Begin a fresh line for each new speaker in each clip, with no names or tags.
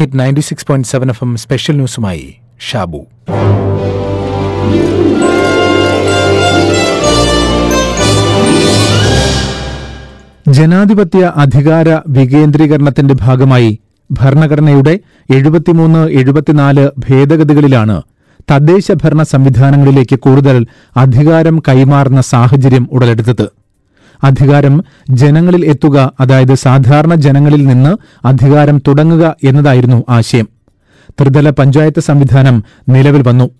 Hit ninety six point seven F M special ന്യൂസുമായി Shabu.
ജനാധിപത്യ അധികാര വികേന്ദ്രീകരണത്തിന്റെ ഭാഗമായി ഭരണഘടനയുടെ എഴുപത്തിമൂന്ന് എഴുപത്തിനാല് ഭേദഗതികളിലാണ് തദ്ദേശ ഭരണ സംവിധാനങ്ങളിലേക്ക് കൂടുതൽ അധികാരം കൈമാറുന്ന സാഹചര്യം ഉടലെടുത്തത്. അധികാരം ജനങ്ങളിൽ എത്തുക അതായത് സാധാരണ ജനങ്ങളിൽ നിന്ന് അധികാരം തുടങ്ങുക എന്നതായിരുന്നു ആശയം. ത്രിതല പഞ്ചായത്ത് സംവിധാനം നിലവിൽ വന്നു.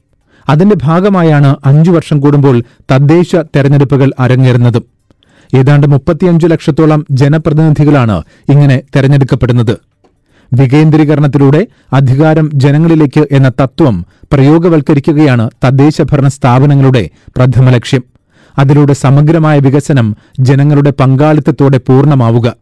അതിന്റെ ഭാഗമായാണ് അഞ്ചു വർഷം കൂടുമ്പോൾ തദ്ദേശ തെരഞ്ഞെടുപ്പുകൾ അരങ്ങേറുന്നതും. ഏതാണ്ട് മുപ്പത്തിയഞ്ചു ലക്ഷത്തോളം ജനപ്രതിനിധികളാണ് ഇങ്ങനെ തെരഞ്ഞെടുക്കപ്പെടുന്നത്. വികേന്ദ്രീകരണത്തിലൂടെ അധികാരം ജനങ്ങളിലേക്ക് എന്ന തത്വം പ്രയോഗവൽക്കരിക്കുകയാണ് തദ്ദേശ ഭരണ സ്ഥാപനങ്ങളുടെ പ്രഥമ ലക്ഷ്യം. അതിലൂടെ സമഗ്രമായ വികസനം ജനങ്ങളുടെ പങ്കാളിത്തത്തോടെ പൂർണമാവുക.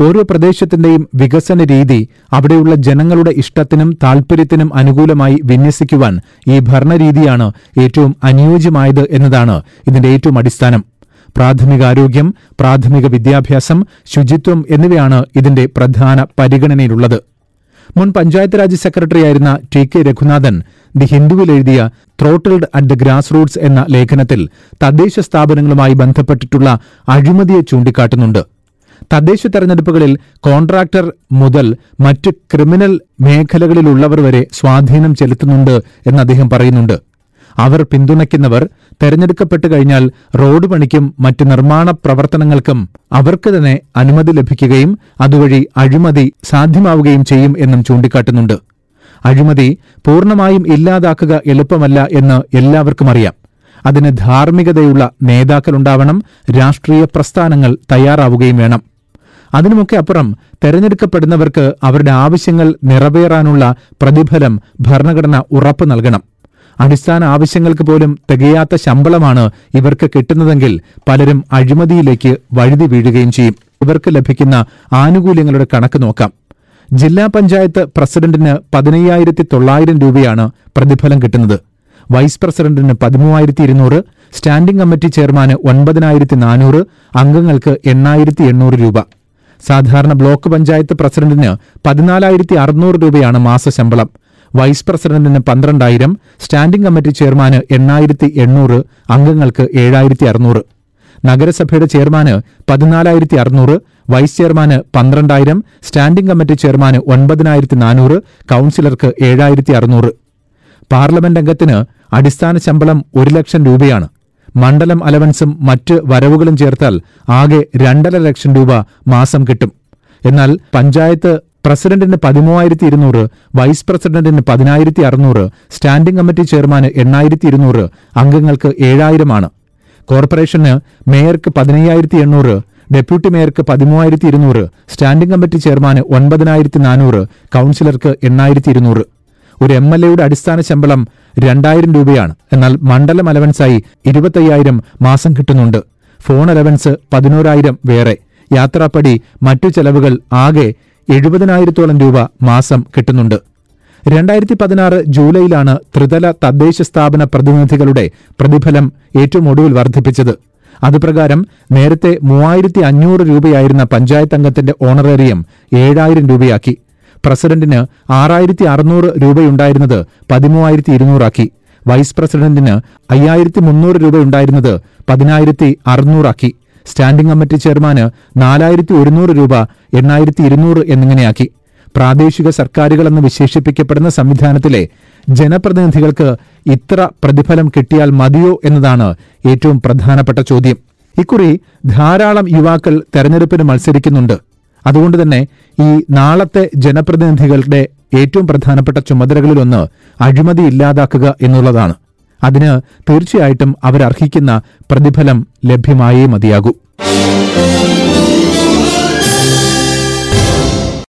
ഓരോ പ്രദേശത്തിന്റെയും വികസന രീതി അവിടെയുള്ള ജനങ്ങളുടെ ഇഷ്ടത്തിനും താൽപര്യത്തിനും അനുകൂലമായി വിന്യസിക്കുവാൻ ഈ ഭരണരീതിയാണ് ഏറ്റവും അനുയോജ്യമായത് എന്നതാണ് ഇതിന്റെ ഏറ്റവും അടിസ്ഥാനം. പ്രാഥമിക ആരോഗ്യം പ്രാഥമിക വിദ്യാഭ്യാസം ശുചിത്വം എന്നിവയാണ് ഇതിന്റെ പ്രധാന പരിഗണനയിലുള്ളത്. മുൻ പഞ്ചായത്ത് രാജ് സെക്രട്ടറിയായിരുന്ന ടി കെ രഘുനാഥൻ ദി ഹിന്ദുവിൽ എഴുതിയ throttled at the grass Roots എന്ന ലേഖനത്തിൽ തദ്ദേശ സ്ഥാപനങ്ങളുമായി ബന്ധപ്പെട്ടിട്ടുള്ള അഴിമതിയെ ചൂണ്ടിക്കാട്ടുന്നുണ്ട്. തദ്ദേശ തെരഞ്ഞെടുപ്പുകളിൽ കോൺട്രാക്ടർ മുതൽ മറ്റ് ക്രിമിനൽ മേഖലകളിലുള്ളവർ വരെ സ്വാധീനം ചെലുത്തുന്നുണ്ട് എന്ന് അദ്ദേഹം പറയുന്നുണ്ട്. അവർ പിന്തുണയ്ക്കുന്നവർ തെരഞ്ഞെടുക്കപ്പെട്ടു കഴിഞ്ഞാൽ റോഡ് പണിക്കും മറ്റ് നിർമ്മാണ പ്രവർത്തനങ്ങൾക്കും അവർക്ക് തന്നെ അനുമതി ലഭിക്കുകയും അതുവഴി അഴിമതി സാധ്യമാവുകയും ചെയ്യും എന്നും ചൂണ്ടിക്കാട്ടുന്നുണ്ട്. അഴിമതി പൂർണമായും ഇല്ലാതാക്കുക എളുപ്പമല്ല എന്ന് എല്ലാവർക്കും അറിയാം. അതിന് ധാർമ്മികതയുള്ള നേതാക്കളുണ്ടാവണം രാഷ്ട്രീയ പ്രസ്ഥാനങ്ങൾ തയ്യാറാവുകയും വേണം. അതിനുമൊക്കെ അപ്പുറം തെരഞ്ഞെടുക്കപ്പെടുന്നവർക്ക് അവരുടെ ആവശ്യങ്ങൾ നിറവേറാനുള്ള പ്രതിഫലം ഭരണഘടന ഉറപ്പു നൽകണം. അടിസ്ഥാന ആവശ്യങ്ങൾക്ക് പോലും തികയാത്ത ശമ്പളമാണ് ഇവർക്ക് കിട്ടുന്നതെങ്കിൽ പലരും അഴിമതിയിലേക്ക് വഴുതി വീഴുകയും ചെയ്യും. ഇവർക്ക് ലഭിക്കുന്ന ആനുകൂല്യങ്ങളുടെ കണക്ക് നോക്കാം. ജില്ലാ പഞ്ചായത്ത് പ്രസിഡന്റിന് പതിനയ്യായിരത്തി തൊള്ളായിരം രൂപയാണ് പ്രതിഫലം കിട്ടുന്നത്. വൈസ് പ്രസിഡന്റിന് പതിമൂവായിരത്തി ഇരുന്നൂറ് സ്റ്റാൻഡിംഗ് കമ്മിറ്റി ചെയർമാന് ഒൻപതിനായിരത്തി നാനൂറ് അംഗങ്ങൾക്ക് എണ്ണായിരത്തി എണ്ണൂറ് രൂപ. സാധാരണ ബ്ലോക്ക് പഞ്ചായത്ത് പ്രസിഡന്റിന് പതിനാലായിരത്തി അറുന്നൂറ് രൂപയാണ് മാസശമ്പളം വൈസ് പ്രസിഡന്റിന് പന്ത്രണ്ടായിരം സ്റ്റാൻഡിംഗ് കമ്മിറ്റി ചെയർമാന് എണ്ണായിരത്തി എണ്ണൂറ് അംഗങ്ങൾക്ക് ഏഴായിരത്തി അറുന്നൂറ്. നഗരസഭയുടെ ചെയർമാന് പതിനാലായിരത്തി അറുന്നൂറ് വൈസ് ചെയർമാന് പന്ത്രണ്ടായിരം സ്റ്റാൻഡിംഗ് കമ്മിറ്റി ചെയർമാന് ഒൻപതിനായിരത്തി നാനൂറ് കൌൺസിലർക്ക് ഏഴായിരത്തി അറുന്നൂറ്. പാർലമെന്റ് അംഗത്തിന് അടിസ്ഥാന ശമ്പളം ഒരു ലക്ഷം രൂപയാണ്. മണ്ഡലം അലവൻസും മറ്റ് വരവുകളും ചേർത്താൽ ആകെ രണ്ടര ലക്ഷം രൂപ മാസം കിട്ടും. എന്നാൽ പഞ്ചായത്ത് പ്രസിഡന്റിന് പതിമൂവായിരത്തി ഇരുന്നൂറ് വൈസ് പ്രസിഡന്റിന് പതിനായിരത്തി അറുന്നൂറ് സ്റ്റാൻഡിംഗ് കമ്മിറ്റി ചെയർമാന് എണ്ണായിരത്തി ഇരുന്നൂറ് അംഗങ്ങൾക്ക് ഏഴായിരമാണ്. കോർപ്പറേഷന് മേയർക്ക് പതിനയ്യായിരത്തി എണ്ണൂറ് ഡെപ്യൂട്ടി മേയർക്ക് പതിമൂവായിരത്തി ഇരുന്നൂറ് സ്റ്റാൻഡിംഗ് കമ്മിറ്റി ചെയർമാന് ഒൻപതിനായിരത്തി നാനൂറ് കൌൺസിലർക്ക് എണ്ണായിരത്തി ഇരുന്നൂറ് ഒരു എം എൽ എയുടെ അടിസ്ഥാന ശമ്പളം രണ്ടായിരം രൂപയാണ്. എന്നാൽ മണ്ഡലം അലവൻസായി ഇരുപത്തയ്യായിരം മാസം കിട്ടുന്നുണ്ട്. ഫോൺ അലവൻസ് പതിനോരായിരം വേറെ. യാത്രാപ്പടി മറ്റു ചെലവുകൾ ആകെ എഴുപതിനായിരത്തോളം രൂപ മാസം കിട്ടുന്നുണ്ട്. രണ്ടായിരത്തി പതിനാറ് ജൂലൈയിലാണ് ത്രിതല തദ്ദേശ സ്ഥാപന പ്രതിനിധികളുടെ പ്രതിഫലം ഏറ്റവും ഒടുവിൽ വർദ്ധിപ്പിച്ചത്. അതുപ്രകാരം നേരത്തെ മൂവായിരത്തി അഞ്ഞൂറ് രൂപയായിരുന്ന പഞ്ചായത്ത് അംഗത്തിന്റെ ഓണറേറിയം ഏഴായിരം രൂപയാക്കി. പ്രസിഡന്റിന് ആറായിരത്തി അറുന്നൂറ് രൂപയുണ്ടായിരുന്നത് പതിമൂവായിരത്തി ഇരുന്നൂറാക്കി വൈസ് പ്രസിഡന്റിന് അയ്യായിരത്തി മുന്നൂറ് രൂപയുണ്ടായിരുന്നത് പതിനായിരത്തി അറുന്നൂറാക്കി സ്റ്റാൻഡിംഗ് കമ്മിറ്റി ചെയർമാന് നാലായിരത്തി ഒരുന്നൂറ് രൂപ എണ്ണായിരത്തി ഇരുന്നൂറ് എന്നിങ്ങനെയാക്കി. പ്രാദേശിക സർക്കാരുകളെന്ന് വിശേഷിപ്പിക്കപ്പെടുന്ന സംവിധാനത്തിലെ ജനപ്രതിനിധികൾക്ക് ഇത്ര പ്രതിഫലം കിട്ടിയാൽ മതിയോ എന്നതാണ് ഏറ്റവും പ്രധാനപ്പെട്ട ചോദ്യം. ഇക്കുറി ധാരാളം യുവാക്കൾ തെരഞ്ഞെടുപ്പിന് മത്സരിക്കുന്നുണ്ട്. അതുകൊണ്ട് തന്നെ ഈ നാളത്തെ ജനപ്രതിനിധികളുടെ ഏറ്റവും പ്രധാനപ്പെട്ട ചുമതലകളിലൊന്ന് അഴിമതി ഇല്ലാതാക്കുക എന്നുള്ളതാണ്. അതിന് തീർച്ചയായിട്ടും അവരർഹിക്കുന്ന പ്രതിഫലം ലഭ്യമായേ മതിയാകൂ.